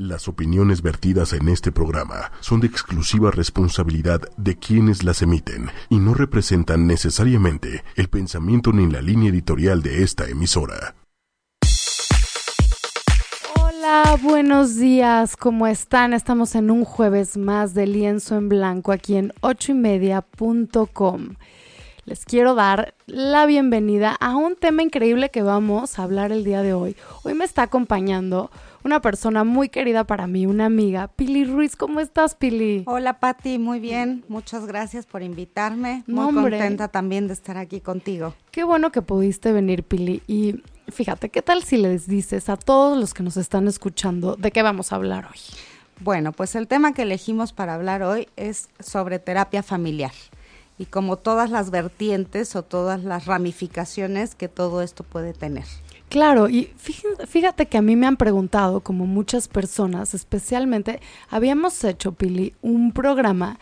Las opiniones vertidas en este programa son de exclusiva responsabilidad de quienes las emiten y no representan necesariamente el pensamiento ni la línea editorial de esta emisora. Hola, buenos días, ¿cómo están? Estamos en un jueves más de lienzo en blanco aquí en ochoymedia.com. Les quiero dar la bienvenida a un tema increíble que vamos a hablar el día de hoy. Hoy me está acompañando una persona muy querida para mí, una amiga. Pili Ruiz, ¿cómo estás, Pili? Hola, Patti, muy bien. Muchas gracias por invitarme. Muy contenta también de estar aquí contigo. Qué bueno que pudiste venir, Pili. Y fíjate, ¿qué tal si les dices a todos los que nos están escuchando de qué vamos a hablar hoy? Bueno, pues el tema que elegimos para hablar hoy es sobre terapia familiar y como todas las vertientes o todas las ramificaciones que todo esto puede tener. Claro, y fíjate, que a mí me han preguntado, como muchas personas, especialmente, habíamos hecho, Pili, un programa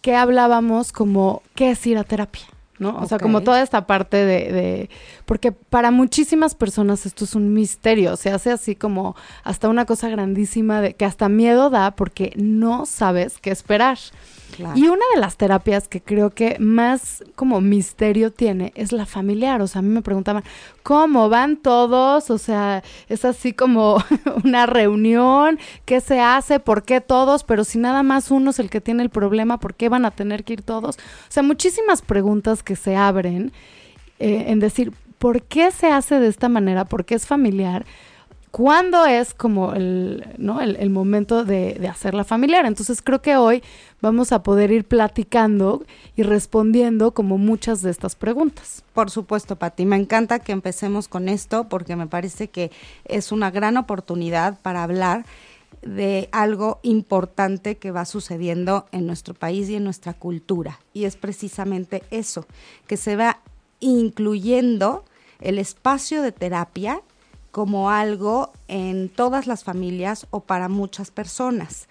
que hablábamos como, ¿qué es ir a terapia? ¿no? O sea, como toda esta parte de, de, porque para muchísimas personas esto es un misterio, se hace así como hasta una cosa grandísima de que hasta miedo da porque no sabes qué esperar. Y una de las terapias que creo que más como misterio tiene es la familiar. O sea, a mí me preguntaban, ¿cómo van todos? O sea, es así como una reunión, ¿qué se hace? ¿Por qué todos? Pero si nada más uno es el que tiene el problema, ¿por qué van a tener que ir todos? O sea, muchísimas preguntas que se abren eh, en decir, ¿por qué se hace de esta manera? ¿Por qué es familiar? Cuándo es como el, ¿no? el, momento de, de, hacerla familiar. Entonces creo que hoy vamos a poder ir platicando y respondiendo como muchas de estas preguntas. Por supuesto, Pati. Me encanta que empecemos con esto porque me parece que es una gran oportunidad para hablar de algo importante que va sucediendo en nuestro país y en nuestra cultura. Y es precisamente eso, que se va incluyendo el espacio de terapia como algo en todas las familias o para muchas personas.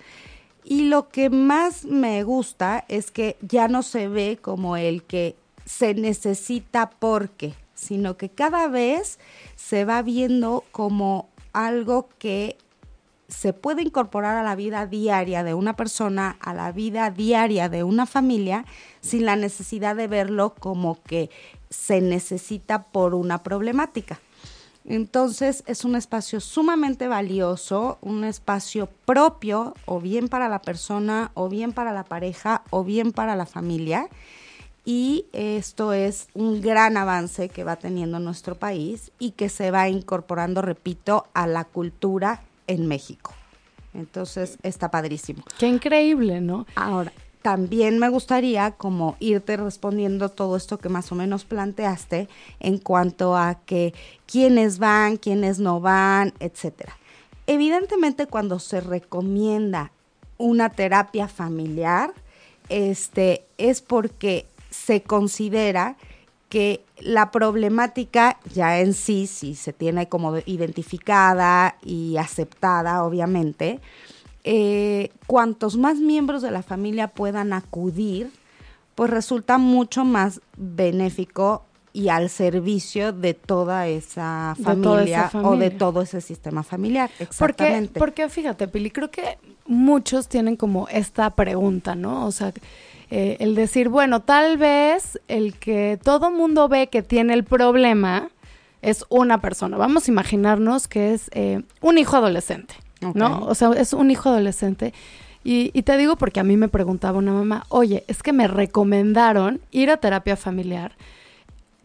Y lo que más me gusta es que ya no se ve como el que se necesita porque, sino que cada vez se va viendo como algo que se puede incorporar a la vida diaria de una persona, a la vida diaria de una familia, sin la necesidad de verlo como que se necesita por una problemática. Entonces es un espacio sumamente valioso, un espacio propio o bien para la persona o bien para la pareja o bien para la familia. Y esto es un gran avance que va teniendo nuestro país y que se va incorporando, repito, a la cultura en México. Entonces está padrísimo. Qué increíble, ¿no? Ahora, también me gustaría como irte respondiendo todo esto que más o menos planteaste en cuanto a que quiénes van, quiénes no van, etcétera. Evidentemente cuando se recomienda una terapia familiar, este es porque se considera que la problemática ya en sí, si se tiene como identificada y aceptada, obviamente, eh, cuantos más miembros de la familia puedan acudir, pues resulta mucho más benéfico y al servicio de toda esa familia, o de todo ese sistema familiar. Exactamente. Porque, porque fíjate, Pili, creo que muchos tienen como esta pregunta, ¿no? O sea, eh, el decir, bueno, tal vez el que todo mundo ve que tiene el problema es una persona. Vamos a imaginarnos que es eh, un hijo adolescente. ¿No? O sea, es un hijo adolescente. Y, y, te digo porque a mí me preguntaba una mamá, oye, es que me recomendaron ir a terapia familiar.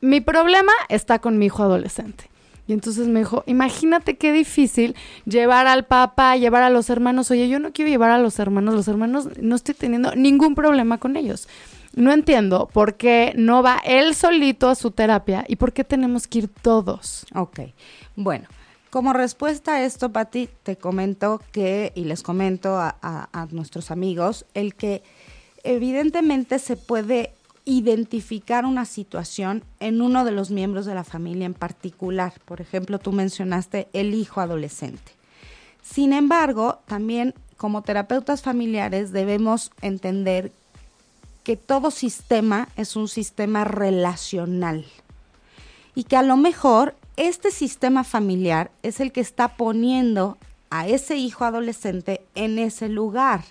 Mi problema está con mi hijo adolescente. Y entonces me dijo, imagínate qué difícil llevar al papá, llevar a los hermanos. Oye, yo no quiero llevar a los hermanos, los hermanos no estoy teniendo ningún problema con ellos. No entiendo por qué no va él solito a su terapia y por qué tenemos que ir todos. Ok, bueno, como respuesta a esto, Pati, te comento que, y les comento a, nuestros amigos, el que evidentemente se puede identificar una situación en uno de los miembros de la familia en particular. Por ejemplo, tú mencionaste el hijo adolescente. Sin embargo, también como terapeutas familiares debemos entender que todo sistema es un sistema relacional y que a lo mejor este sistema familiar es el que está poniendo a ese hijo adolescente en ese lugar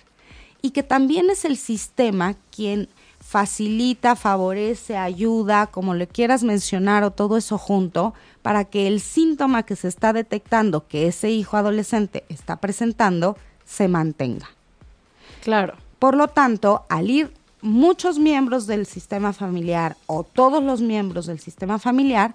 y que también es el sistema quien facilita, favorece, ayuda, como le quieras mencionar o todo eso junto, para que el síntoma que se está detectando que ese hijo adolescente está presentando se mantenga. Claro. Por lo tanto, al ir muchos miembros del sistema familiar o todos los miembros del sistema familiar,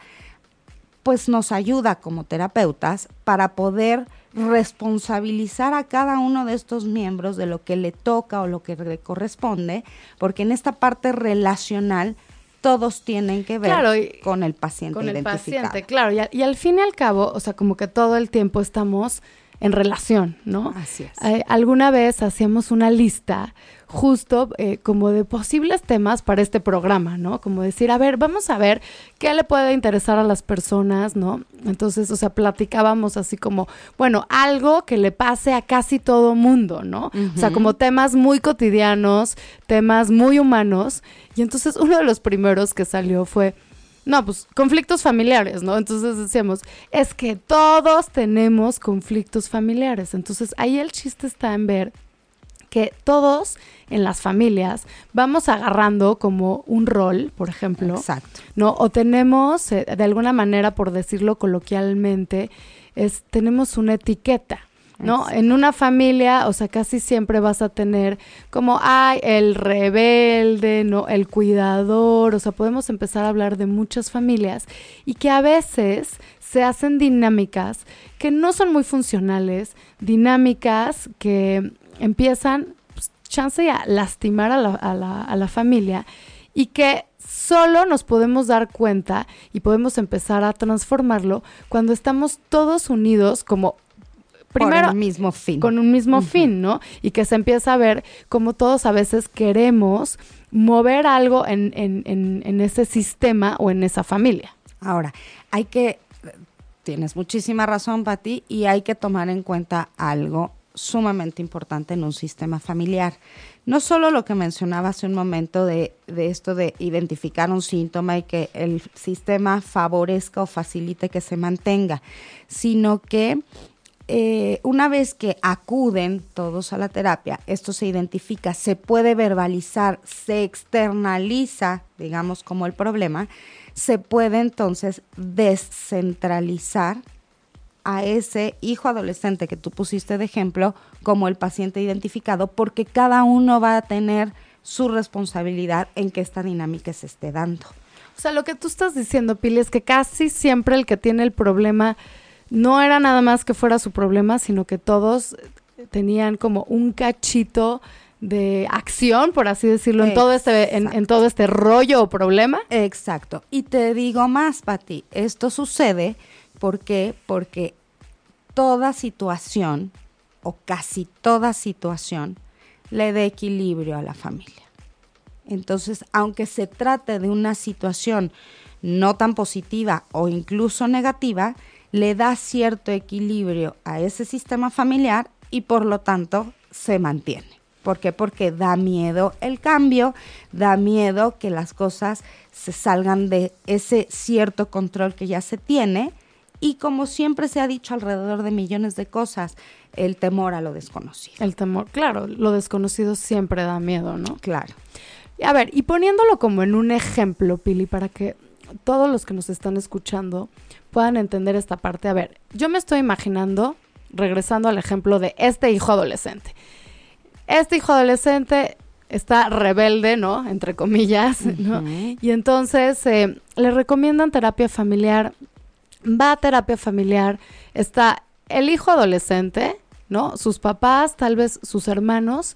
pues nos ayuda como terapeutas para poder responsabilizar a cada uno de estos miembros de lo que le toca o lo que le corresponde, porque en esta parte relacional todos tienen que ver con el paciente con el paciente, claro, y, y, al fin y al cabo, o sea, como que todo el tiempo estamos en relación, ¿no? Así es. Eh, alguna vez hacíamos una lista justo eh, como de posibles temas para este programa, ¿no? Como decir, a ver, vamos a ver qué le puede interesar a las personas, ¿no? Entonces, o sea, platicábamos así como, bueno, algo que le pase a casi todo mundo, ¿no? O sea, como temas muy cotidianos, temas muy humanos. Y entonces uno de los primeros que salió fue no, pues conflictos familiares, ¿no? Entonces decíamos, es que todos tenemos conflictos familiares. Entonces ahí el chiste está en ver que todos en las familias vamos agarrando como un rol, por ejemplo. Exacto. ¿No? O tenemos, eh, de alguna manera, por decirlo coloquialmente, es, tenemos una etiqueta. ¿No? En una familia, o sea, casi siempre vas a tener como, ay, el rebelde, ¿no? El cuidador, o sea, podemos empezar a hablar de muchas familias y que a veces se hacen dinámicas que no son muy funcionales, dinámicas que empiezan, pues, chance a lastimar a la, a, la, a la familia y que solo nos podemos dar cuenta y podemos empezar a transformarlo cuando estamos todos unidos como primero con un mismo fin. Con un mismo fin, ¿no? Y que se empieza a ver como todos a veces queremos mover algo en, en, en, en ese sistema o en esa familia. Ahora, hay que, tienes muchísima razón, Pati, y hay que tomar en cuenta algo sumamente importante en un sistema familiar. No solo lo que mencionaba hace un momento de, de, esto de identificar un síntoma y que el sistema favorezca o facilite que se mantenga, sino que eh, una vez que acuden todos a la terapia, esto se identifica, se puede verbalizar, se externaliza, digamos, como el problema, se puede entonces descentralizar a ese hijo adolescente que tú pusiste de ejemplo como el paciente identificado, porque cada uno va a tener su responsabilidad en que esta dinámica se esté dando. O sea, lo que tú estás diciendo, Pili, es que casi siempre el que tiene el problema no era nada más que fuera su problema, sino que todos tenían como un cachito de acción, por así decirlo, en todo este, en, en, todo este rollo o problema. Exacto. Y te digo más, Pati, esto sucede porque, porque toda situación, o casi toda situación, le da equilibrio a la familia. Entonces, aunque se trate de una situación no tan positiva o incluso negativa, le da cierto equilibrio a ese sistema familiar y por lo tanto se mantiene. ¿Por qué? Porque da miedo el cambio, da miedo que las cosas se salgan de ese cierto control que ya se tiene y como siempre se ha dicho alrededor de millones de cosas, el temor a lo desconocido. El temor, claro, lo desconocido siempre da miedo, ¿no? Claro. A ver, y poniéndolo como en un ejemplo, Pili, para que todos los que nos están escuchando puedan entender esta parte. A ver, yo me estoy imaginando, regresando al ejemplo de este hijo adolescente. Este hijo adolescente está rebelde, ¿no? Entre comillas, ¿no? Uh -huh. Y entonces eh, le recomiendan terapia familiar, va a terapia familiar, está el hijo adolescente, ¿no? Sus papás, tal vez sus hermanos.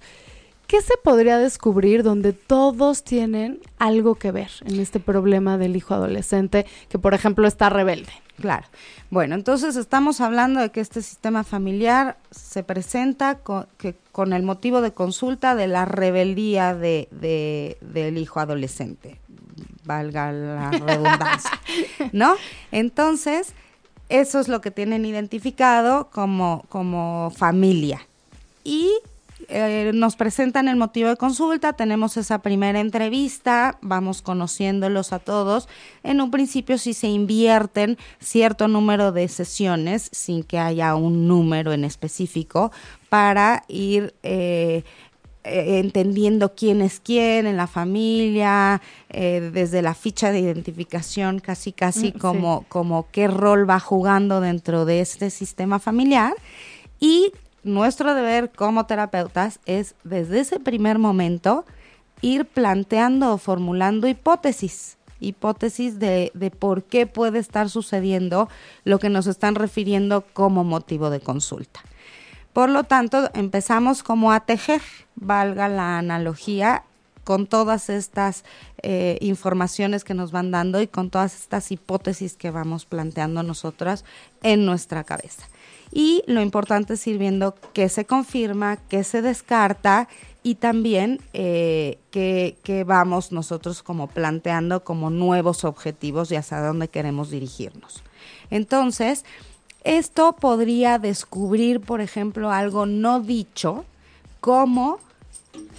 ¿Qué se podría descubrir donde todos tienen algo que ver en este problema del hijo adolescente que, por ejemplo, está rebelde? Claro. Bueno, entonces estamos hablando de que este sistema familiar se presenta con, que, con el motivo de consulta de la rebeldía de, de, del hijo adolescente, valga la redundancia, ¿no? Entonces, eso es lo que tienen identificado como, como familia. Y eh, nos presentan el motivo de consulta, tenemos esa primera entrevista, vamos conociéndolos a todos. En un principio sí se invierten cierto número de sesiones sin que haya un número en específico para ir eh, eh, entendiendo quién es quién en la familia, desde la ficha de identificación, casi casi mm, como, como qué rol va jugando dentro de este sistema familiar. Y nuestro deber como terapeutas es desde ese primer momento ir planteando o formulando hipótesis, hipótesis de, de, por qué puede estar sucediendo lo que nos están refiriendo como motivo de consulta. Por lo tanto, empezamos como a tejer, valga la analogía, con todas estas eh, informaciones que nos van dando y con todas estas hipótesis que vamos planteando nosotras en nuestra cabeza y lo importante es ir viendo qué se confirma, qué se descarta y también eh, qué, vamos nosotros como planteando como nuevos objetivos y hacia dónde queremos dirigirnos. Entonces, esto podría descubrir, por ejemplo, algo no dicho como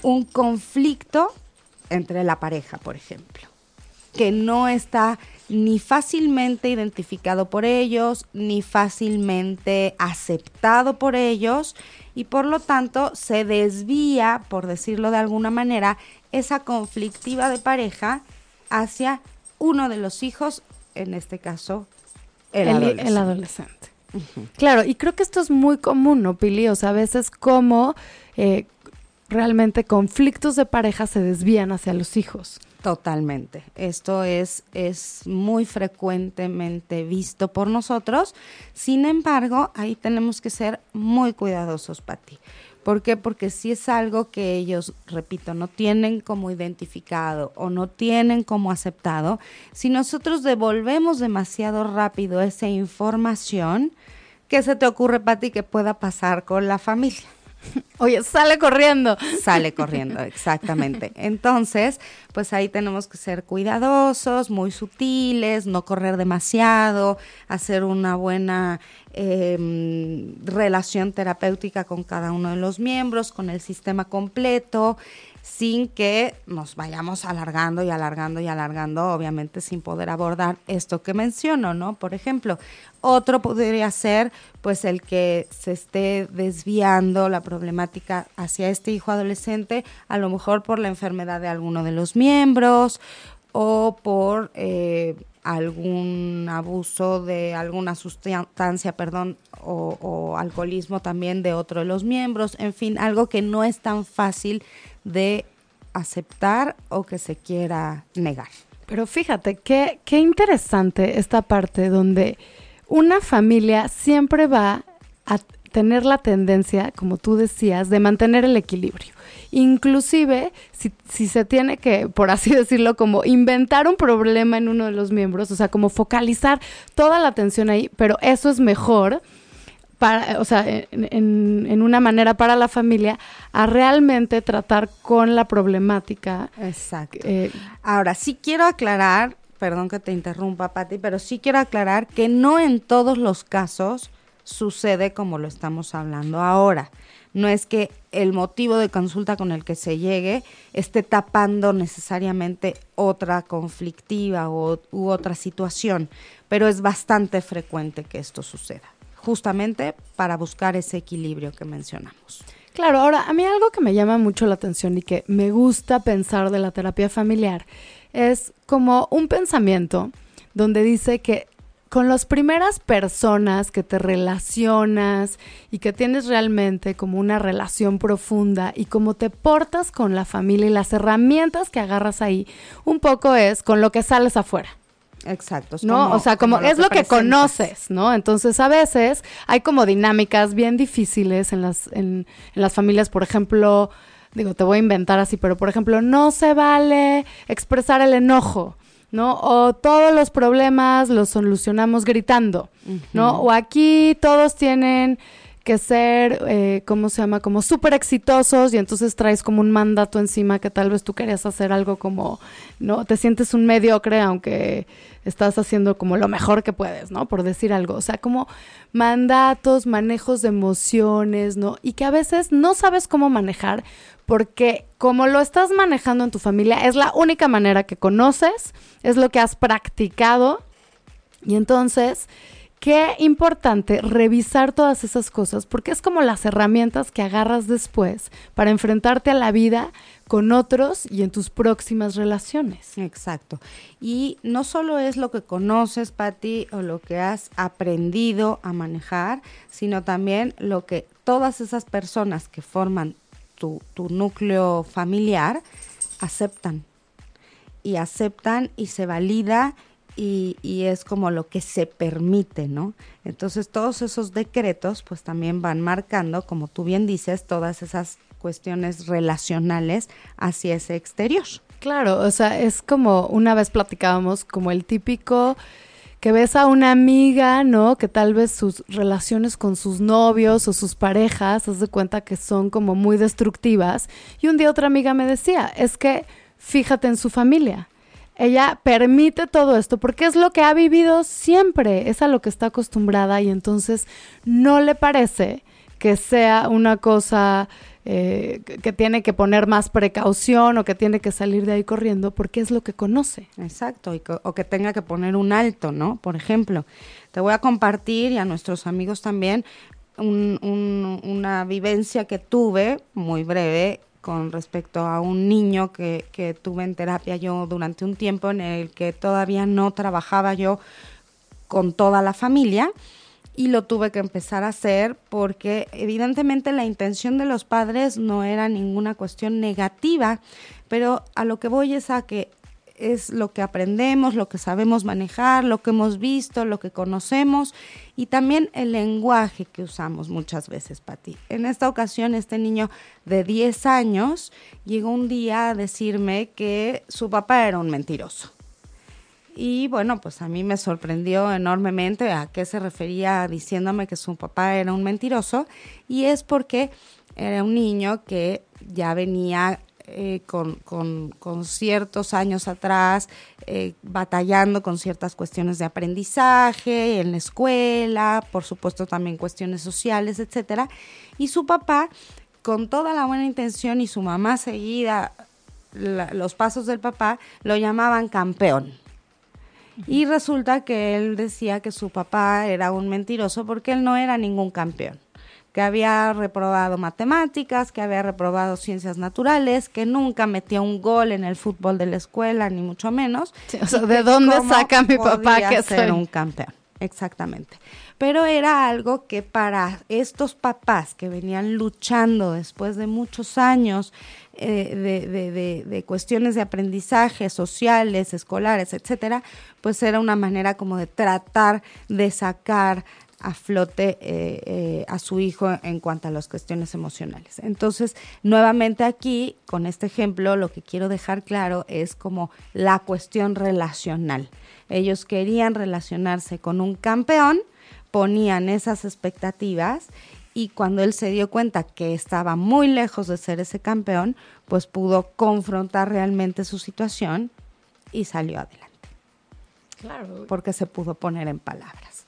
un conflicto entre la pareja, por ejemplo, que no está ni fácilmente identificado por ellos, ni fácilmente aceptado por ellos, y por lo tanto se desvía, por decirlo de alguna manera, esa conflictiva de pareja hacia uno de los hijos, en este caso, el, adolescente. Claro, y creo que esto es muy común, ¿no, Pili? O sea, a veces como eh, realmente conflictos de pareja se desvían hacia los hijos. Totalmente. Esto es, es muy frecuentemente visto por nosotros. Sin embargo, ahí tenemos que ser muy cuidadosos, Pati. ¿Por qué? Porque si es algo que ellos, repito, no tienen como identificado o no tienen como aceptado, si nosotros devolvemos demasiado rápido esa información, ¿qué se te ocurre, Pati, que pueda pasar con la familia? Oye, sale corriendo. Sale corriendo, exactamente. Entonces, pues ahí tenemos que ser cuidadosos, muy sutiles, no correr demasiado, hacer una buena em, relación terapéutica con cada uno de los miembros, con el sistema completo sin que nos vayamos alargando y alargando y alargando, obviamente sin poder abordar esto que menciono, ¿no? Por ejemplo, otro podría ser pues el que se esté desviando la problemática hacia este hijo adolescente, a lo mejor por la enfermedad de alguno de los miembros o por eh, algún abuso de alguna sustancia, perdón, o, o, alcoholismo también de otro de los miembros, en fin, algo que no es tan fácil de aceptar o que se quiera negar. Pero fíjate, qué, qué interesante esta parte donde una familia siempre va a tener la tendencia, como tú decías, de mantener el equilibrio. Inclusive, si, si, se tiene que, por así decirlo, como inventar un problema en uno de los miembros, o sea, como focalizar toda la atención ahí, pero eso es mejor para, o sea, en, en, una manera para la familia, a realmente tratar con la problemática. Exacto. Eh, Ahora, sí quiero aclarar, perdón que te interrumpa, Patti, pero sí quiero aclarar que no en todos los casos sucede como lo estamos hablando ahora. No es que el motivo de consulta con el que se llegue esté tapando necesariamente otra conflictiva u otra situación, pero es bastante frecuente que esto suceda justamente para buscar ese equilibrio que mencionamos. Claro, ahora a mí algo que me llama mucho la atención y que me gusta pensar de la terapia familiar es como un pensamiento donde dice que con las primeras personas que te relacionas y que tienes realmente como una relación profunda y cómo te portas con la familia y las herramientas que agarras ahí, un poco es con lo que sales afuera. Exacto. ¿No? o sea, como, es lo que conoces, ¿no? Entonces, a veces hay como dinámicas bien difíciles en las, en, en las familias, por ejemplo, digo, te voy a inventar así, pero por ejemplo, no se vale expresar el enojo. ¿no? O todos los problemas los solucionamos gritando, ¿no? O aquí todos tienen que ser, eh, ¿cómo se llama? Como súper exitosos y entonces traes como un mandato encima que tal vez tú querías hacer algo como, ¿no? Te sientes un mediocre aunque estás haciendo como lo mejor que puedes, ¿no? Por decir algo. O sea, como mandatos, manejos de emociones, ¿no? Y que a veces no sabes cómo manejar porque como lo estás manejando en tu familia, es la única manera que conoces, es lo que has practicado. Y entonces Qué importante revisar todas esas cosas porque es como las herramientas que agarras después para enfrentarte a la vida con otros y en tus próximas relaciones. Exacto. Y no solo es lo que conoces, Patti, o lo que has aprendido a manejar, sino también lo que todas esas personas que forman tu, tu núcleo familiar aceptan. Y aceptan y se valida y, es como lo que se permite, ¿no? Entonces todos esos decretos pues también van marcando, como tú bien dices, todas esas cuestiones relacionales hacia ese exterior. Claro, o sea, es como una vez platicábamos como el típico que ves a una amiga, ¿no? Que tal vez sus relaciones con sus novios o sus parejas, haz de cuenta que son como muy destructivas. Y un día otra amiga me decía, es que fíjate en su familia ella permite todo esto porque es lo que ha vivido siempre, es a lo que está acostumbrada y entonces no le parece que sea una cosa eh, que tiene que poner más precaución o que tiene que salir de ahí corriendo porque es lo que conoce. Exacto, o que tenga que poner un alto, ¿no? Por ejemplo, te voy a compartir y a nuestros amigos también una vivencia que tuve muy breve con respecto a un niño que, tuve en terapia yo durante un tiempo en el que todavía no trabajaba yo con toda la familia y lo tuve que empezar a hacer porque evidentemente la intención de los padres no era ninguna cuestión negativa, pero a lo que voy es a que es lo que aprendemos, lo que sabemos manejar, lo que hemos visto, lo que conocemos y también el lenguaje que usamos muchas veces, Pati. En esta ocasión, este niño de 10 años llegó un día a decirme que su papá era un mentiroso. Y bueno, pues a mí me sorprendió enormemente a qué se refería diciéndome que su papá era un mentiroso. Y es porque era un niño que ya venía eh, con, ciertos años atrás, eh, batallando con ciertas cuestiones de aprendizaje en la escuela, por supuesto también cuestiones sociales, etcétera. Y su papá, con toda la buena intención y su mamá seguida los pasos del papá, lo llamaban campeón. Y resulta que él decía que su papá era un mentiroso porque él no era ningún campeón que había reprobado matemáticas, que había reprobado ciencias naturales, que nunca metió un gol en el fútbol de la escuela, ni mucho menos. o sea, ¿de dónde saca mi papá que ser un campeón? Exactamente. Pero era algo que para estos papás que venían luchando después de muchos años eh, de, de, cuestiones de aprendizaje sociales, escolares, etcétera, pues era una manera como de tratar de sacar a flote eh, eh, a su hijo en cuanto a las cuestiones emocionales. Entonces, nuevamente aquí, con este ejemplo, lo que quiero dejar claro es como la cuestión relacional. Ellos querían relacionarse con un campeón, ponían esas expectativas y cuando él se dio cuenta que estaba muy lejos de ser ese campeón, pues pudo confrontar realmente su situación y salió adelante. Claro. Porque se pudo poner en palabras.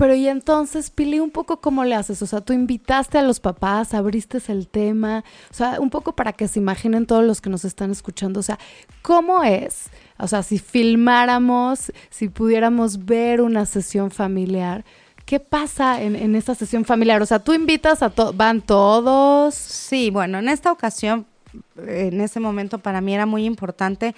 Pero y entonces, Pili, un poco cómo le haces, o sea, tú invitaste a los papás, abriste el tema, o sea, un poco para que se imaginen todos los que nos están escuchando, o sea, ¿cómo es? O sea, si filmáramos, si pudiéramos ver una sesión familiar, ¿qué pasa en, en esa sesión familiar? O sea, tú invitas a todos, van todos. Sí, bueno, en esta ocasión, en ese momento para mí era muy importante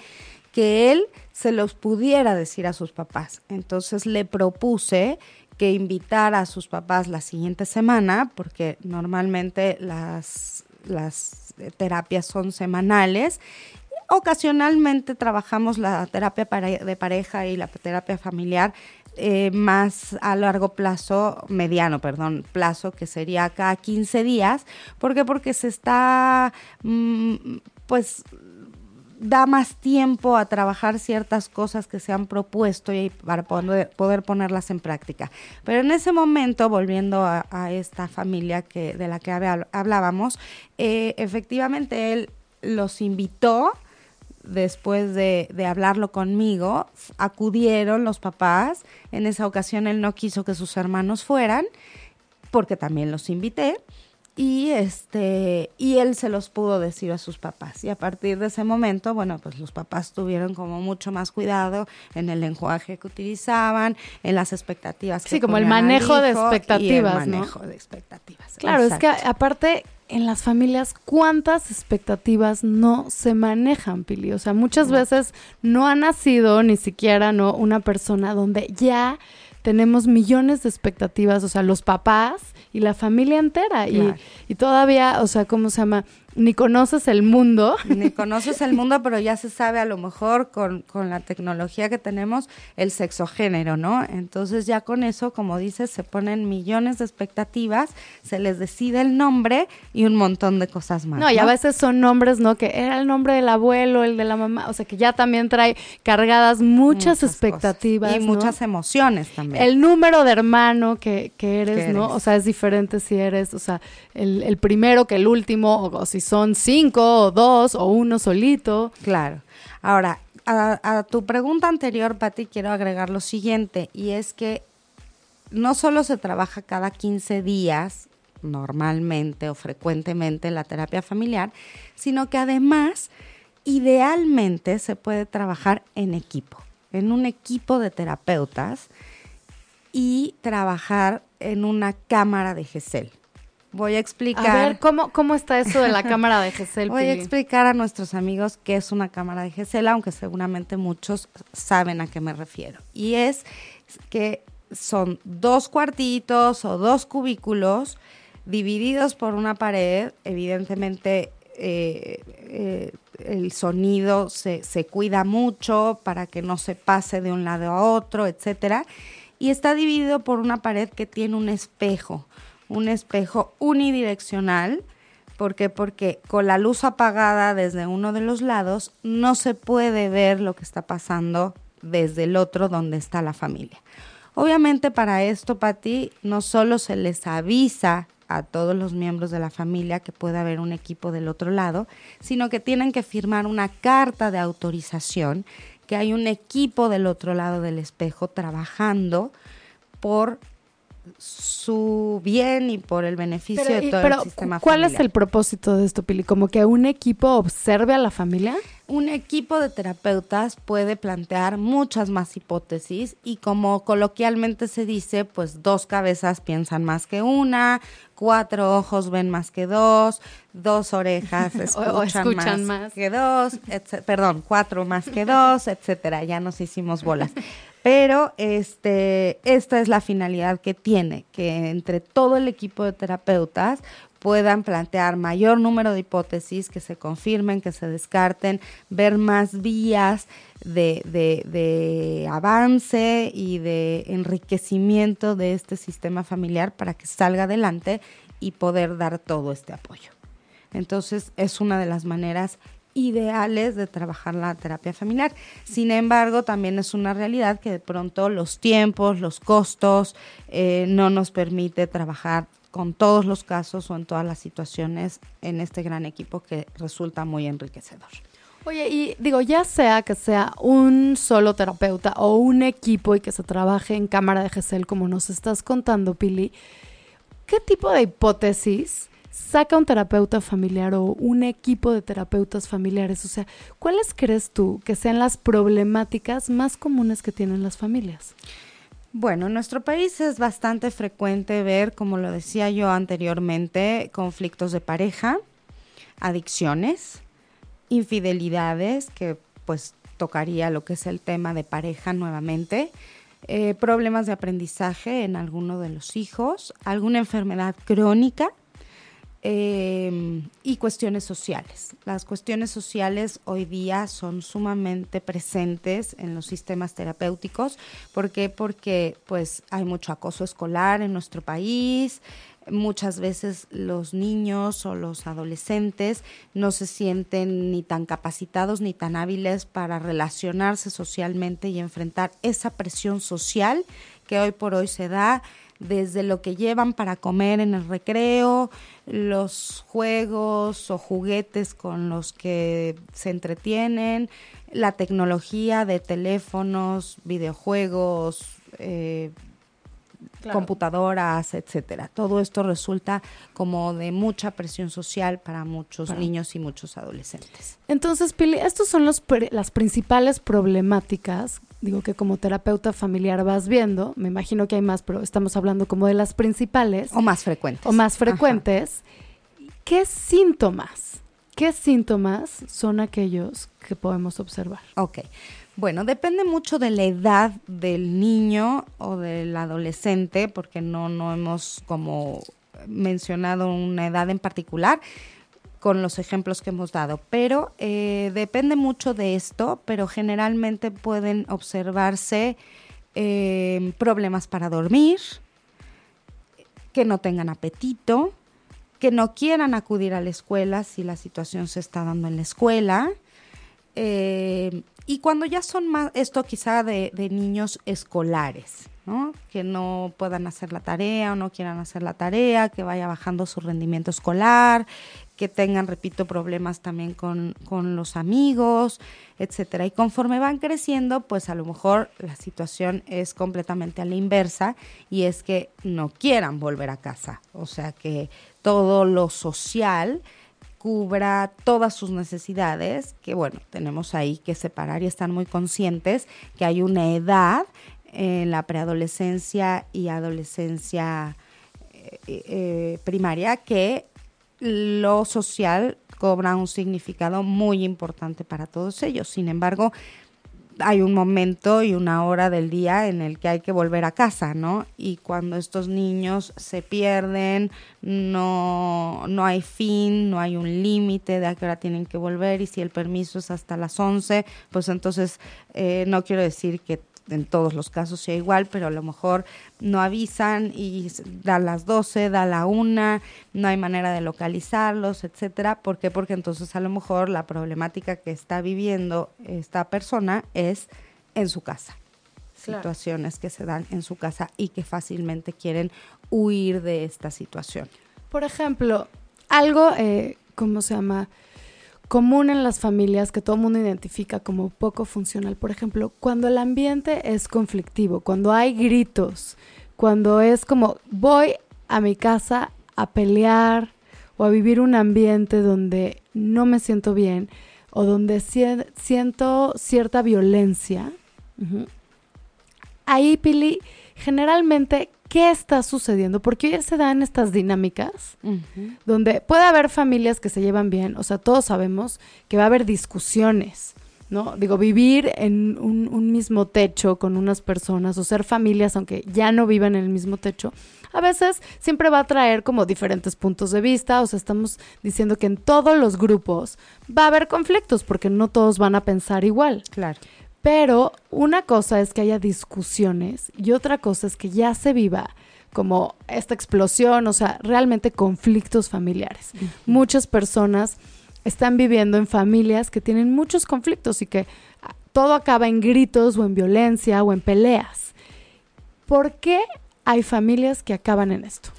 que él se los pudiera decir a sus papás. Entonces le propuse que invitara a sus papás la siguiente semana, porque normalmente las, las terapias son semanales. Ocasionalmente trabajamos la terapia de pareja y la terapia familiar eh, más a largo plazo, mediano, perdón, plazo, que sería cada 15 días. ¿Por qué? Porque se está, mm, pues, da más tiempo a trabajar ciertas cosas que se han propuesto y para poder, ponerlas en práctica. Pero en ese momento, volviendo a, esta familia que, de la que hablábamos, eh, efectivamente él los invitó después de, de, hablarlo conmigo, acudieron los papás. En esa ocasión él no quiso que sus hermanos fueran, porque también los invité y este y él se los pudo decir a sus papás. Y a partir de ese momento bueno pues los papás tuvieron como mucho más cuidado en el lenguaje que utilizaban en las expectativas sí como el manejo de expectativas el manejo de expectativas. Claro es que aparte en las familias cuántas expectativas no se manejan Pili o sea muchas veces no ha nacido ni siquiera no una persona donde ya tenemos millones de expectativas, o sea, los papás y la familia entera. Y, y todavía, o sea, ¿cómo se llama? Ni conoces el mundo. Ni conoces el mundo, pero ya se sabe a lo mejor con, con la tecnología que tenemos el sexogénero, ¿no? Entonces ya con eso, como dices, se ponen millones de expectativas, se les decide el nombre y un montón de cosas más. No, y a veces son nombres, ¿no? Que era el nombre del abuelo, el de la mamá, o sea que ya también trae cargadas muchas, expectativas. Y muchas emociones también. El número de hermano que, que eres, ¿no? O sea, es diferente si eres, o sea, el, el primero que el último, o, o si son cinco o dos o uno solito. Claro. Ahora, a, tu pregunta anterior, Patti, quiero agregar lo siguiente, y es que no solo se trabaja cada 15 días normalmente o frecuentemente la terapia familiar, sino que además, idealmente, se puede trabajar en equipo, en un equipo de terapeutas y trabajar en una cámara de GESEL. Voy a explicar. A ver, ¿cómo, cómo está eso de la cámara de GESEL? Voy a explicar a nuestros amigos qué es una cámara de GESEL, aunque seguramente muchos saben a qué me refiero. Y es que son dos cuartitos o dos cubículos divididos por una pared. Evidentemente, eh, eh, el sonido se, se cuida mucho para que no se pase de un lado a otro, etcétera. Y está dividido por una pared que tiene un espejo un espejo unidireccional. ¿Por qué? Porque con la luz apagada desde uno de los lados no se puede ver lo que está pasando desde el otro donde está la familia. Obviamente para esto, Pati, no solo se les avisa a todos los miembros de la familia que puede haber un equipo del otro lado, sino que tienen que firmar una carta de autorización que hay un equipo del otro lado del espejo trabajando por su bien y por el beneficio de todo el sistema ¿Cuál es el propósito de esto, Pili? ¿Como que un equipo observe a la familia? Un equipo de terapeutas puede plantear muchas más hipótesis y como coloquialmente se dice, pues dos cabezas piensan más que una, cuatro ojos ven más que dos, dos orejas escuchan, más, que dos, perdón, cuatro más que dos, etcétera. Ya nos hicimos bolas. Pero este, esta es la finalidad que tiene, que entre todo el equipo de terapeutas puedan plantear mayor número de hipótesis, que se confirmen, que se descarten, ver más vías de, de, avance y de enriquecimiento de este sistema familiar para que salga adelante y poder dar todo este apoyo. Entonces es una de las maneras ideales de trabajar la terapia familiar. Sin embargo, también es una realidad que de pronto los tiempos, los costos eh, no nos permite trabajar con todos los casos o en todas las situaciones en este gran equipo que resulta muy enriquecedor. Oye, y digo, ya sea que sea un solo terapeuta o un equipo y que se trabaje en cámara de GESEL, como nos estás contando, Pili, ¿qué tipo de hipótesis saca un terapeuta familiar o un equipo de terapeutas familiares? O sea, ¿cuáles crees tú que sean las problemáticas más comunes que tienen las familias? Bueno, en nuestro país es bastante frecuente ver, como lo decía yo anteriormente, conflictos de pareja, adicciones, infidelidades, que pues tocaría lo que es el tema de pareja nuevamente, eh, problemas de aprendizaje en alguno de los hijos, alguna enfermedad crónica Em, y cuestiones sociales. Las cuestiones sociales hoy día son sumamente presentes en los sistemas terapéuticos. ¿Por qué? Porque pues hay mucho acoso escolar en nuestro país, muchas veces los niños o los adolescentes no se sienten ni tan capacitados ni tan hábiles para relacionarse socialmente y enfrentar esa presión social que hoy por hoy se da desde lo que llevan para comer en el recreo, los juegos o juguetes con los que se entretienen, la tecnología de teléfonos, videojuegos, eh, computadoras, etcétera. Todo esto resulta como de mucha presión social para muchos niños y muchos adolescentes. Entonces, Pili, estos son los las principales problemáticas, digo que como terapeuta familiar vas viendo, me imagino que hay más, pero estamos hablando como de las principales. O más frecuentes. O más frecuentes. ¿Qué síntomas? ¿Qué síntomas son aquellos que podemos observar? Ok. Bueno, depende mucho de la edad del niño o del adolescente, porque no, no hemos como mencionado una edad en particular con los ejemplos que hemos dado, pero eh, depende mucho de esto, pero generalmente pueden observarse eh, problemas para dormir, que no tengan apetito, que no quieran acudir a la escuela si la situación se está dando en la escuela, eh, y cuando ya son más, esto quizá de, niños escolares, ¿no? Que no puedan hacer la tarea o no quieran hacer la tarea, que vaya bajando su rendimiento escolar, que tengan, repito, problemas también con, con los amigos, etcétera. Y conforme van creciendo, pues a lo mejor la situación es completamente a la inversa y es que no quieran volver a casa. O sea que todo lo social cubra todas sus necesidades, que bueno, tenemos ahí que separar y estar muy conscientes que hay una edad en la preadolescencia y adolescencia eh, eh, primaria que lo social cobra un significado muy importante para todos ellos. Sin embargo, hay un momento y una hora del día en el que hay que volver a casa, ¿no? Y cuando estos niños se pierden, no, no hay fin, no hay un límite de a qué hora tienen que volver y si el permiso es hasta las 11, pues entonces eh, no quiero decir que en todos los casos sea igual, pero a lo mejor no avisan y da las 12, da la 1, no hay manera de localizarlos, etcétera. ¿Por qué? Porque entonces a lo mejor la problemática que está viviendo esta persona es en su casa. Situaciones que se dan en su casa y que fácilmente quieren huir de esta situación. Por ejemplo, algo, eh, ¿cómo se llama? Común en las familias que todo el mundo identifica como poco funcional. Por ejemplo, cuando el ambiente es conflictivo, cuando hay gritos, cuando es como voy a mi casa a pelear o a vivir un ambiente donde no me siento bien o donde siento cierta violencia. Ahí, Pili, generalmente qué está sucediendo, porque hoy se dan estas dinámicas donde puede haber familias que se llevan bien, o sea, todos sabemos que va a haber discusiones, ¿no? Digo, vivir en un, mismo techo con unas personas o ser familias, aunque ya no vivan en el mismo techo, a veces siempre va a traer como diferentes puntos de vista, o sea, estamos diciendo que en todos los grupos va a haber conflictos porque no todos van a pensar igual. Claro. Pero una cosa es que haya discusiones y otra cosa es que ya se viva como esta explosión, o sea, realmente conflictos familiares. Muchas personas están viviendo en familias que tienen muchos conflictos y que ah, todo acaba en gritos o en violencia o en peleas. ¿Por qué hay familias que acaban en esto?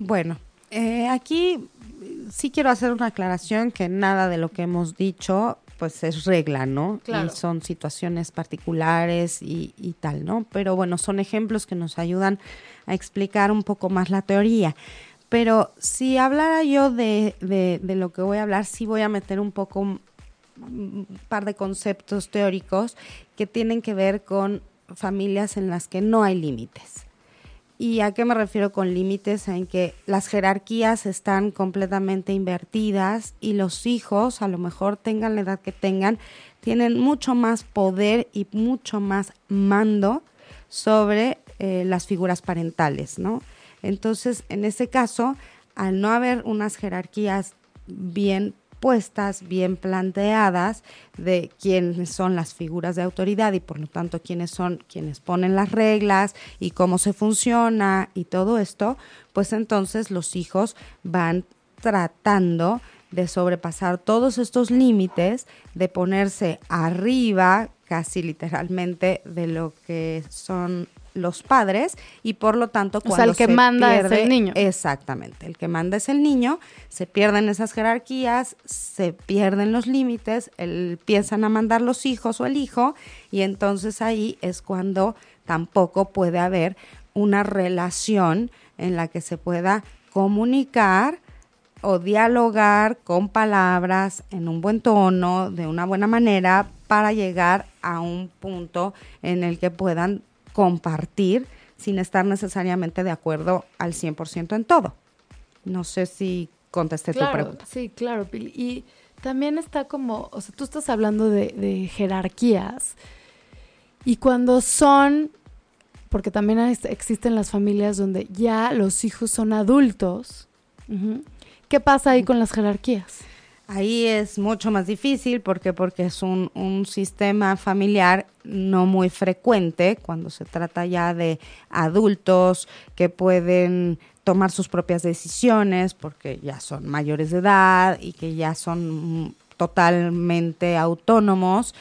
Bueno, eh, aquí sí quiero hacer una aclaración que nada de lo que hemos dicho pues es regla, ¿no? Y son situaciones particulares y, y, tal, ¿no? Pero bueno, son ejemplos que nos ayudan a explicar un poco más la teoría. Pero si hablara yo de, de, de lo que voy a hablar, sí voy a meter un poco un, un par de conceptos teóricos que tienen que ver con familias en las que no hay límites. ¿Y a qué me refiero con límites? En que las jerarquías están completamente invertidas y los hijos, a lo mejor tengan la edad que tengan, tienen mucho más poder y mucho más mando sobre eh, las figuras parentales, ¿no? Entonces, en ese caso, al no haber unas jerarquías bien puestas, bien planteadas de quiénes son las figuras de autoridad y por lo tanto quiénes son quienes ponen las reglas y cómo se funciona y todo esto, pues entonces los hijos van tratando de sobrepasar todos estos límites, de ponerse arriba casi literalmente de lo que son los padres y por lo tanto cuando o sea, el que manda es el niño. Exactamente, el que manda es el niño, se pierden esas jerarquías, se pierden los límites, empiezan a mandar los hijos o el hijo y entonces ahí es cuando tampoco puede haber una relación en la que se pueda comunicar o dialogar con palabras en un buen tono, de una buena manera, para llegar a un punto en el que puedan compartir sin estar necesariamente de acuerdo al 100% en todo. No sé si contesté tu pregunta. Sí, claro, Pili. Y también está como, o sea, tú estás hablando de, jerarquías y cuando son, porque también existen las familias donde ya los hijos son adultos, ¿qué pasa ahí con las jerarquías? Ahí es mucho más difícil porque, porque es un, un, sistema familiar no muy frecuente cuando se trata ya de adultos que pueden tomar sus propias decisiones porque ya son mayores de edad y que ya son totalmente autónomos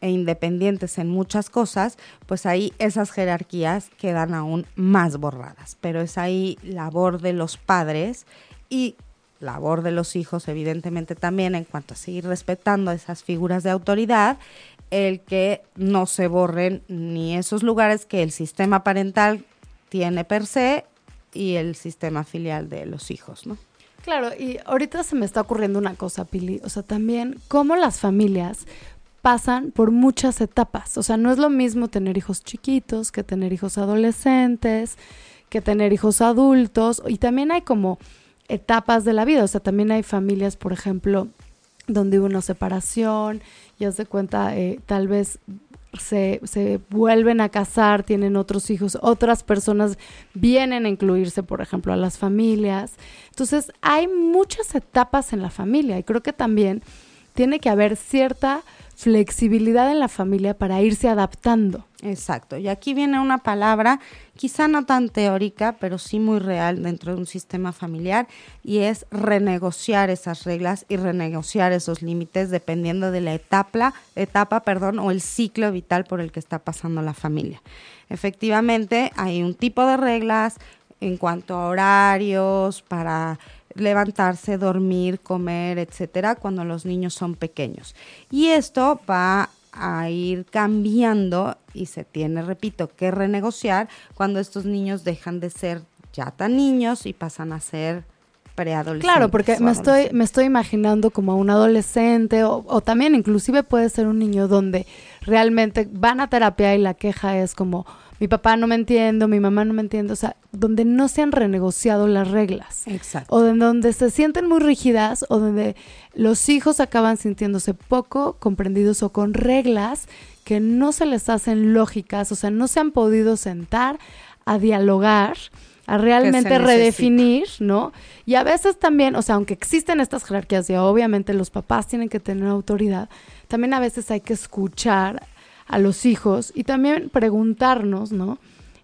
e independientes en muchas cosas, pues ahí esas jerarquías quedan aún más borradas. Pero es ahí labor de los padres y labor de los hijos, evidentemente también en cuanto a seguir respetando esas figuras de autoridad, el que no se borren ni esos lugares que el sistema parental tiene per se y el sistema filial de los hijos, ¿no? Claro, y ahorita se me está ocurriendo una cosa, Pili, o sea, también cómo las familias pasan por muchas etapas, o sea, no es lo mismo tener hijos chiquitos que tener hijos adolescentes, que tener hijos adultos, y también hay como etapas de la vida. O sea, también hay familias, por ejemplo, donde hubo una separación, ya se cuenta, eh, tal vez se, se, vuelven a casar, tienen otros hijos, otras personas vienen a incluirse, por ejemplo, a las familias. Entonces, hay muchas etapas en la familia y creo que también tiene que haber cierta flexibilidad en la familia para irse adaptando. Exacto. Y aquí viene una palabra, quizá no tan teórica, pero sí muy real dentro de un sistema familiar, y es renegociar esas reglas y renegociar esos límites dependiendo de la etapa, etapa, perdón, o el ciclo vital por el que está pasando la familia. Efectivamente, hay un tipo de reglas en cuanto a horarios para levantarse, dormir, comer, etcétera, cuando los niños son pequeños. Y esto va a ir cambiando y se tiene, repito, que renegociar cuando estos niños dejan de ser ya tan niños y pasan a ser preadolescentes. Claro, porque me estoy, me estoy imaginando como a un adolescente o, o, también inclusive puede ser un niño donde realmente van a terapia y la queja es como, mi papá no me entiende, mi mamá no me entiende, o sea, donde no se han renegociado las reglas. Exacto. O donde se sienten muy rígidas o donde los hijos acaban sintiéndose poco comprendidos o con reglas que no se les hacen lógicas, o sea, no se han podido sentar a dialogar a realmente redefinir, ¿no? Y a veces también, o sea, aunque existen estas jerarquías y obviamente los papás tienen que tener autoridad, también a veces hay que escuchar a los hijos y también preguntarnos, ¿no?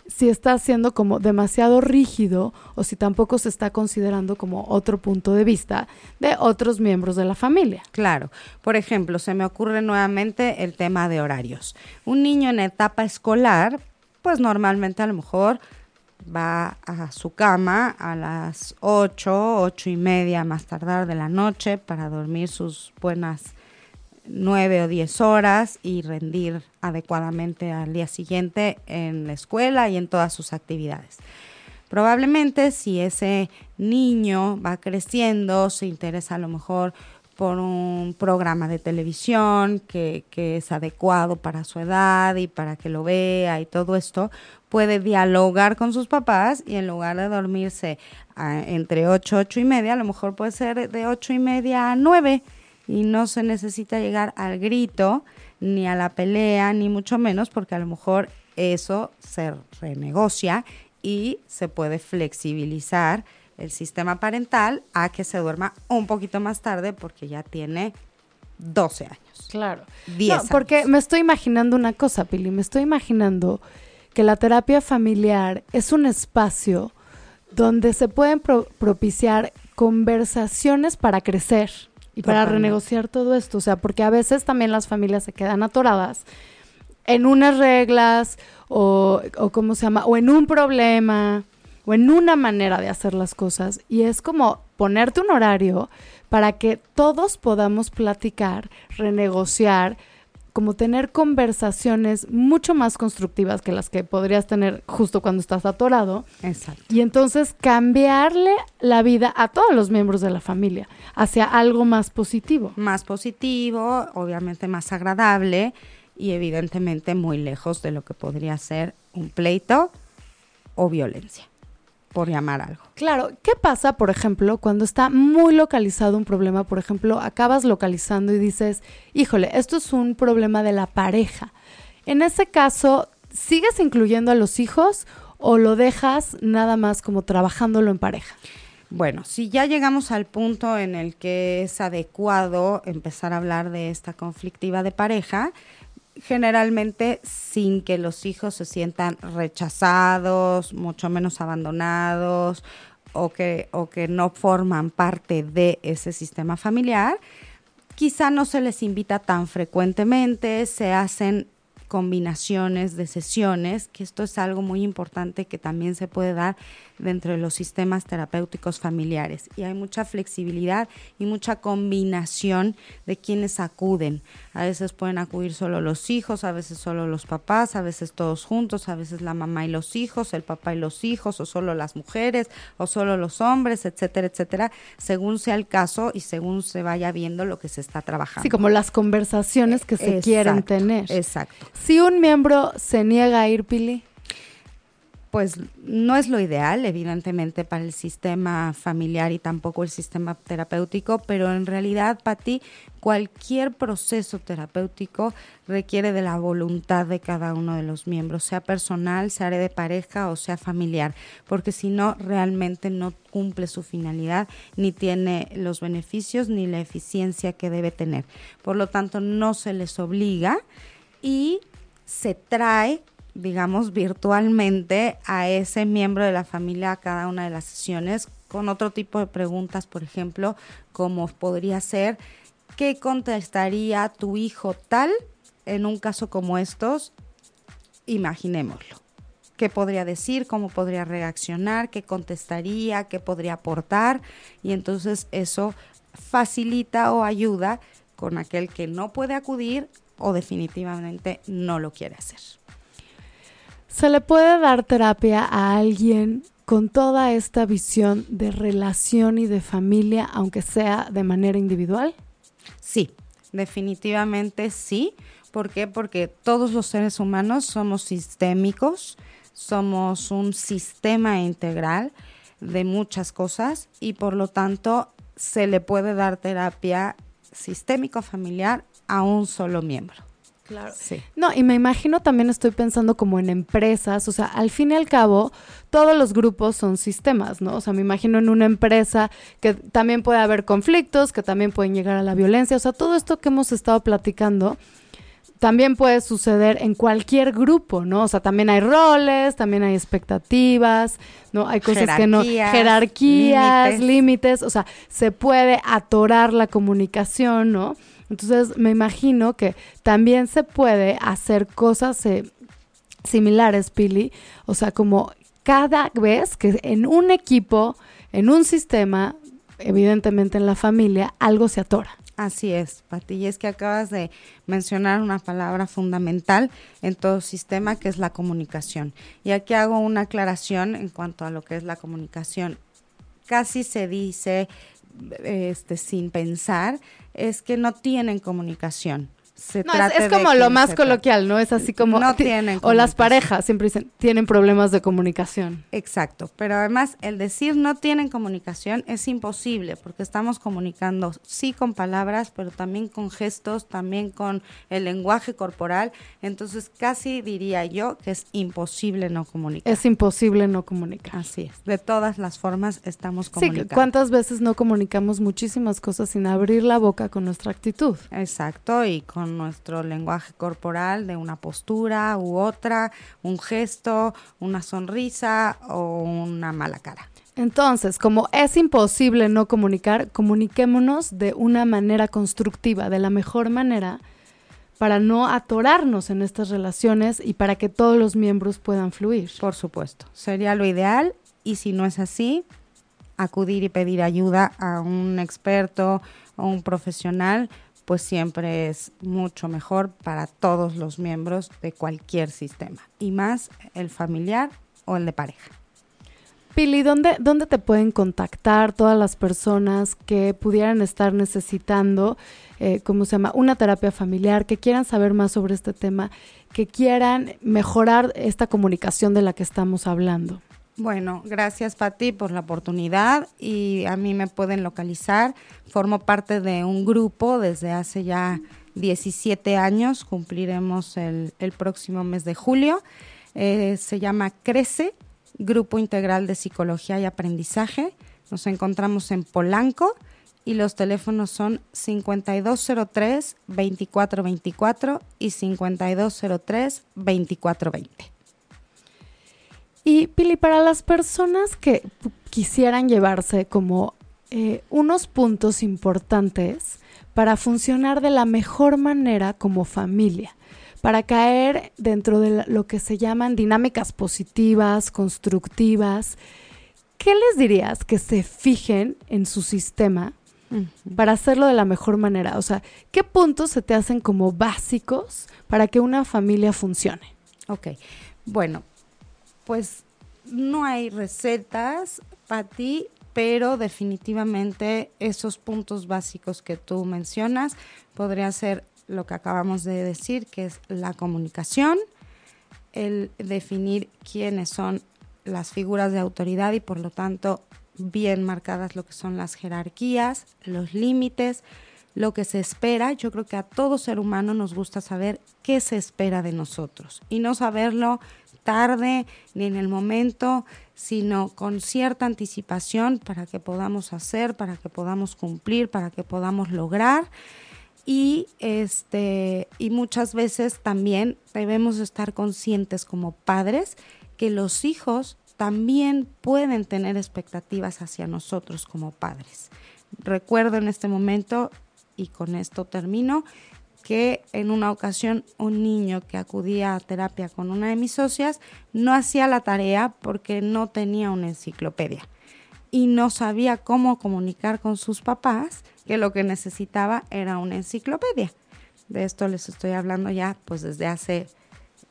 Si está siendo como demasiado rígido o si tampoco se está considerando como otro punto de vista de otros miembros de la familia. Claro. Por ejemplo, se me ocurre nuevamente el tema de horarios. Un niño en etapa escolar, pues normalmente a lo mejor va a su cama a las 8, ocho y media más tardar de la noche para dormir sus buenas nueve o diez horas y rendir adecuadamente al día siguiente en la escuela y en todas sus actividades. Probablemente si ese niño va creciendo, se interesa a lo mejor por un programa de televisión que, es adecuado para su edad y para que lo vea y todo esto, puede dialogar con sus papás y en lugar de dormirse a, entre ocho, ocho y media, a lo mejor puede ser de ocho y media a nueve y no se necesita llegar al grito, ni a la pelea, ni mucho menos, porque a lo mejor eso se renegocia y se puede flexibilizar el sistema parental a que se duerma un poquito más tarde porque ya tiene 12 años. Claro. 10 no, porque me estoy imaginando una cosa, Pili, me estoy imaginando que la terapia familiar es un espacio donde se pueden propiciar conversaciones para crecer y para renegociar todo esto. O sea, porque a veces también las familias se quedan atoradas en unas reglas o, o ¿cómo se llama? O en un problema o en una manera de hacer las cosas. Y es como ponerte un horario para que todos podamos platicar, renegociar, como tener conversaciones mucho más constructivas que las que podrías tener justo cuando estás atorado. Exacto. Y entonces cambiarle la vida a todos los miembros de la familia hacia algo más positivo. Más positivo, obviamente más agradable y evidentemente muy lejos de lo que podría ser un pleito o violencia por llamar algo. Claro, ¿qué pasa, por ejemplo, cuando está muy localizado un problema? Por ejemplo, acabas localizando y dices, híjole, esto es un problema de la pareja. En ese caso, ¿sigues incluyendo a los hijos o lo dejas nada más como trabajándolo en pareja? Bueno, si ya llegamos al punto en el que es adecuado empezar a hablar de esta conflictiva de pareja, generalmente sin que los hijos se sientan rechazados, mucho menos abandonados o que, o que no forman parte de ese sistema familiar. Quizá no se les invita tan frecuentemente, se hacen combinaciones de sesiones, que esto es algo muy importante que también se puede dar dentro de los sistemas terapéuticos familiares. Y hay mucha flexibilidad y mucha combinación de quienes acuden. A veces pueden acudir solo los hijos, a veces solo los papás, a veces todos juntos, a veces la mamá y los hijos, el papá y los hijos, o solo las mujeres, o solo los hombres, etcétera, etcétera, según sea el caso y según se vaya viendo lo que se está trabajando. Sí, como las conversaciones que se quieren tener. Exacto. Si un miembro se niega a ir, Pili, pues no es lo ideal, evidentemente, para el sistema familiar y tampoco el sistema terapéutico, pero en realidad, Pati, cualquier proceso terapéutico requiere de la voluntad de cada uno de los miembros, sea personal, sea de pareja o sea familiar, porque si no, realmente no cumple su finalidad, ni tiene los beneficios ni la eficiencia que debe tener. Por lo tanto, no se les obliga y se trae digamos, virtualmente a ese miembro de la familia a cada una de las sesiones con otro tipo de preguntas, por ejemplo, como podría ser, ¿qué contestaría tu hijo tal en un caso como estos? Imaginémoslo. ¿Qué podría decir? ¿Cómo podría reaccionar? ¿Qué contestaría? ¿Qué podría aportar? Y entonces eso facilita o ayuda con aquel que no puede acudir o definitivamente no lo quiere hacer. ¿Se le puede dar terapia a alguien con toda esta visión de relación y de familia, aunque sea de manera individual? Sí, definitivamente sí. ¿Por qué? Porque todos los seres humanos somos sistémicos, somos un sistema integral de muchas cosas y por lo tanto se le puede dar terapia sistémico familiar a un solo miembro. Claro. Sí. No, y me imagino también estoy pensando como en empresas, o sea, al fin y al cabo, todos los grupos son sistemas, ¿no? O sea, me imagino en una empresa que también puede haber conflictos, que también pueden llegar a la violencia, o sea, todo esto que hemos estado platicando también puede suceder en cualquier grupo, ¿no? O sea, también hay roles, también hay expectativas, ¿no? Hay cosas que no, jerarquías, límites, o sea, se puede atorar la comunicación, ¿no? Entonces me imagino que también se puede hacer cosas eh, similares, Pili. O sea, como cada vez que en un equipo, en un sistema, evidentemente en la familia, algo se atora. Así es, Pati, y es que acabas de mencionar una palabra fundamental en todo sistema que es la comunicación. Y aquí hago una aclaración en cuanto a lo que es la comunicación. Casi se dice este, sin pensar, es que no tienen comunicación. Se No, trate es, es de como lo más coloquial, ¿no? Es así como... No ti- tienen O las parejas siempre dicen, tienen problemas de comunicación. Exacto, pero además el decir no tienen comunicación es imposible porque estamos comunicando sí con palabras, pero también con gestos, también con el lenguaje corporal, entonces casi diría yo que es imposible no comunicar. Es imposible no comunicar. Así es, de todas las formas estamos Sí, comunicando. ¿cuántas veces no comunicamos muchísimas cosas sin abrir la boca con nuestra actitud? Exacto, y con nuestro lenguaje corporal de una postura u otra, un gesto, una sonrisa o una mala cara. Entonces, como es imposible no comunicar, comuniquémonos de una manera constructiva, de la mejor manera, para no atorarnos en estas relaciones y para que todos los miembros puedan fluir. Por supuesto, sería lo ideal y si no es así, acudir y pedir ayuda a un experto o un profesional, pues siempre es mucho mejor para todos los miembros de cualquier sistema y más el familiar o el de pareja. Pili, ¿dónde, ¿dónde te pueden contactar todas las personas que pudieran estar necesitando, eh, ¿cómo se llama? Una terapia familiar, que quieran saber más sobre este tema, que quieran mejorar esta comunicación de la que estamos hablando? Bueno, gracias Pati por la oportunidad y a mí me pueden localizar. Formo parte de un grupo desde hace ya 17 años, cumpliremos el, próximo mes de julio. Eh, se llama Crece, Grupo Integral de Psicología y Aprendizaje. Nos encontramos en Polanco y los teléfonos son 5203-2424 y 5203-2420. Y Pili, para las personas que quisieran llevarse como eh, unos puntos importantes para funcionar de la mejor manera como familia, para caer dentro de lo que se llaman dinámicas positivas, constructivas, ¿qué les dirías que se fijen en su sistema para hacerlo de la mejor manera? O sea, ¿qué puntos se te hacen como básicos para que una familia funcione? Ok, bueno, pues no hay recetas para ti, pero definitivamente esos puntos básicos que tú mencionas podría ser lo que acabamos de decir, que es la comunicación, el definir quiénes son las figuras de autoridad y por lo tanto bien marcadas lo que son las jerarquías, los límites, lo que se espera. Yo creo que a todo ser humano nos gusta saber qué se espera de nosotros y no saberlo tarde ni en el momento, sino con cierta anticipación para que podamos hacer, para que podamos cumplir, para que podamos lograr. Y este y muchas veces también debemos estar conscientes como padres que los hijos también pueden tener expectativas hacia nosotros como padres. Recuerdo en este momento, y con esto termino, que en una ocasión un niño que acudía a terapia con una de mis socias no hacía la tarea porque no tenía una enciclopedia y no sabía cómo comunicar con sus papás que lo que necesitaba era una enciclopedia. De esto les estoy hablando ya pues desde hace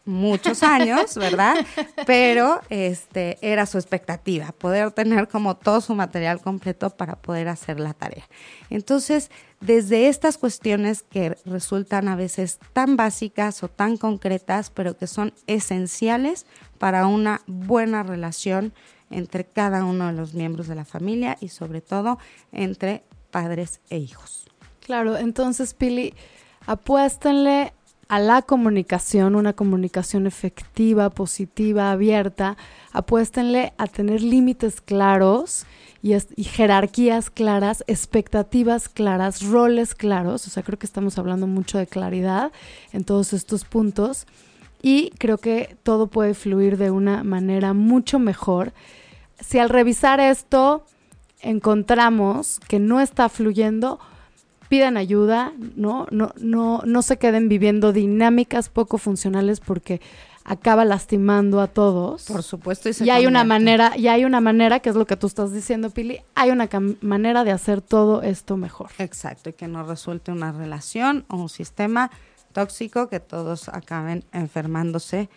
muchos años, ¿verdad? Pero este era su expectativa, poder tener como todo su material completo para poder hacer la tarea. Entonces, desde estas cuestiones que resultan a veces tan básicas o tan concretas, pero que son esenciales para una buena relación entre cada uno de los miembros de la familia y sobre todo entre padres e hijos. Claro, entonces, Pili, apuéstenle a la comunicación, una comunicación efectiva, positiva, abierta. Apuéstenle a tener límites claros y, y jerarquías claras, expectativas claras, roles claros. O sea, creo que estamos hablando mucho de claridad en todos estos puntos. Y creo que todo puede fluir de una manera mucho mejor. Si al revisar esto encontramos que no está fluyendo, pidan ayuda, ¿no? No, no, no se queden viviendo dinámicas poco funcionales porque acaba lastimando a todos. Por supuesto. Y, se y hay una manera, y hay una manera, que es lo que tú estás diciendo, Pili, hay una manera de hacer todo esto mejor. Exacto, y que no resulte una relación o un sistema tóxico que todos acaben enfermándose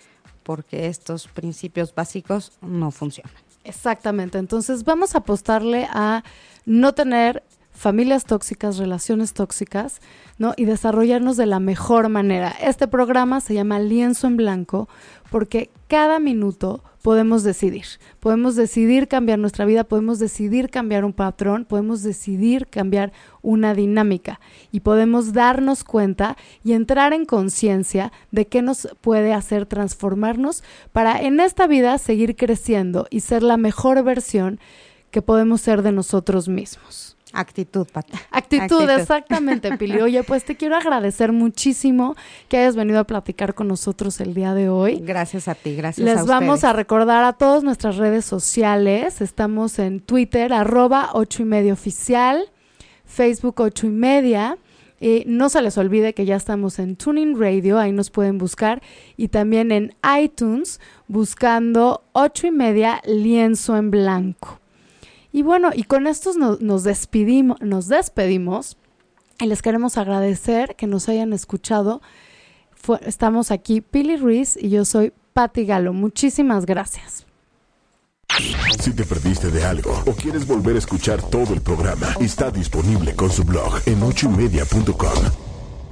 porque estos principios básicos no funcionan. Exactamente. Entonces vamos a apostarle a no tener familias tóxicas, relaciones tóxicas, ¿no? Y desarrollarnos de la mejor manera. Este programa se llama Lienzo en Blanco porque cada minuto podemos decidir. Podemos decidir cambiar nuestra vida, podemos decidir cambiar un patrón, podemos decidir cambiar una dinámica y podemos darnos cuenta y entrar en conciencia de qué nos puede hacer transformarnos para en esta vida seguir creciendo y ser la mejor versión que podemos ser de nosotros mismos. Actitud, Pat. Actitud, exactamente, Pili. Oye, pues te quiero agradecer muchísimo que hayas venido a platicar con nosotros el día de hoy. Gracias a ti, gracias Les a vamos a recordar a todas nuestras redes sociales. Estamos en Twitter, arroba ocho y media oficial, Facebook ocho y media. Y no se les olvide que ya estamos en Tuning Radio, ahí nos pueden buscar. Y también en iTunes, buscando ocho y media lienzo en blanco. Y bueno, y con esto nos, despedimos, nos despedimos y les queremos agradecer que nos hayan escuchado. estamos aquí Pili Ruiz y yo soy Patti Galo. Muchísimas gracias. Si te perdiste de algo o quieres volver a escuchar todo el programa, está disponible con su blog en ochoymedia.com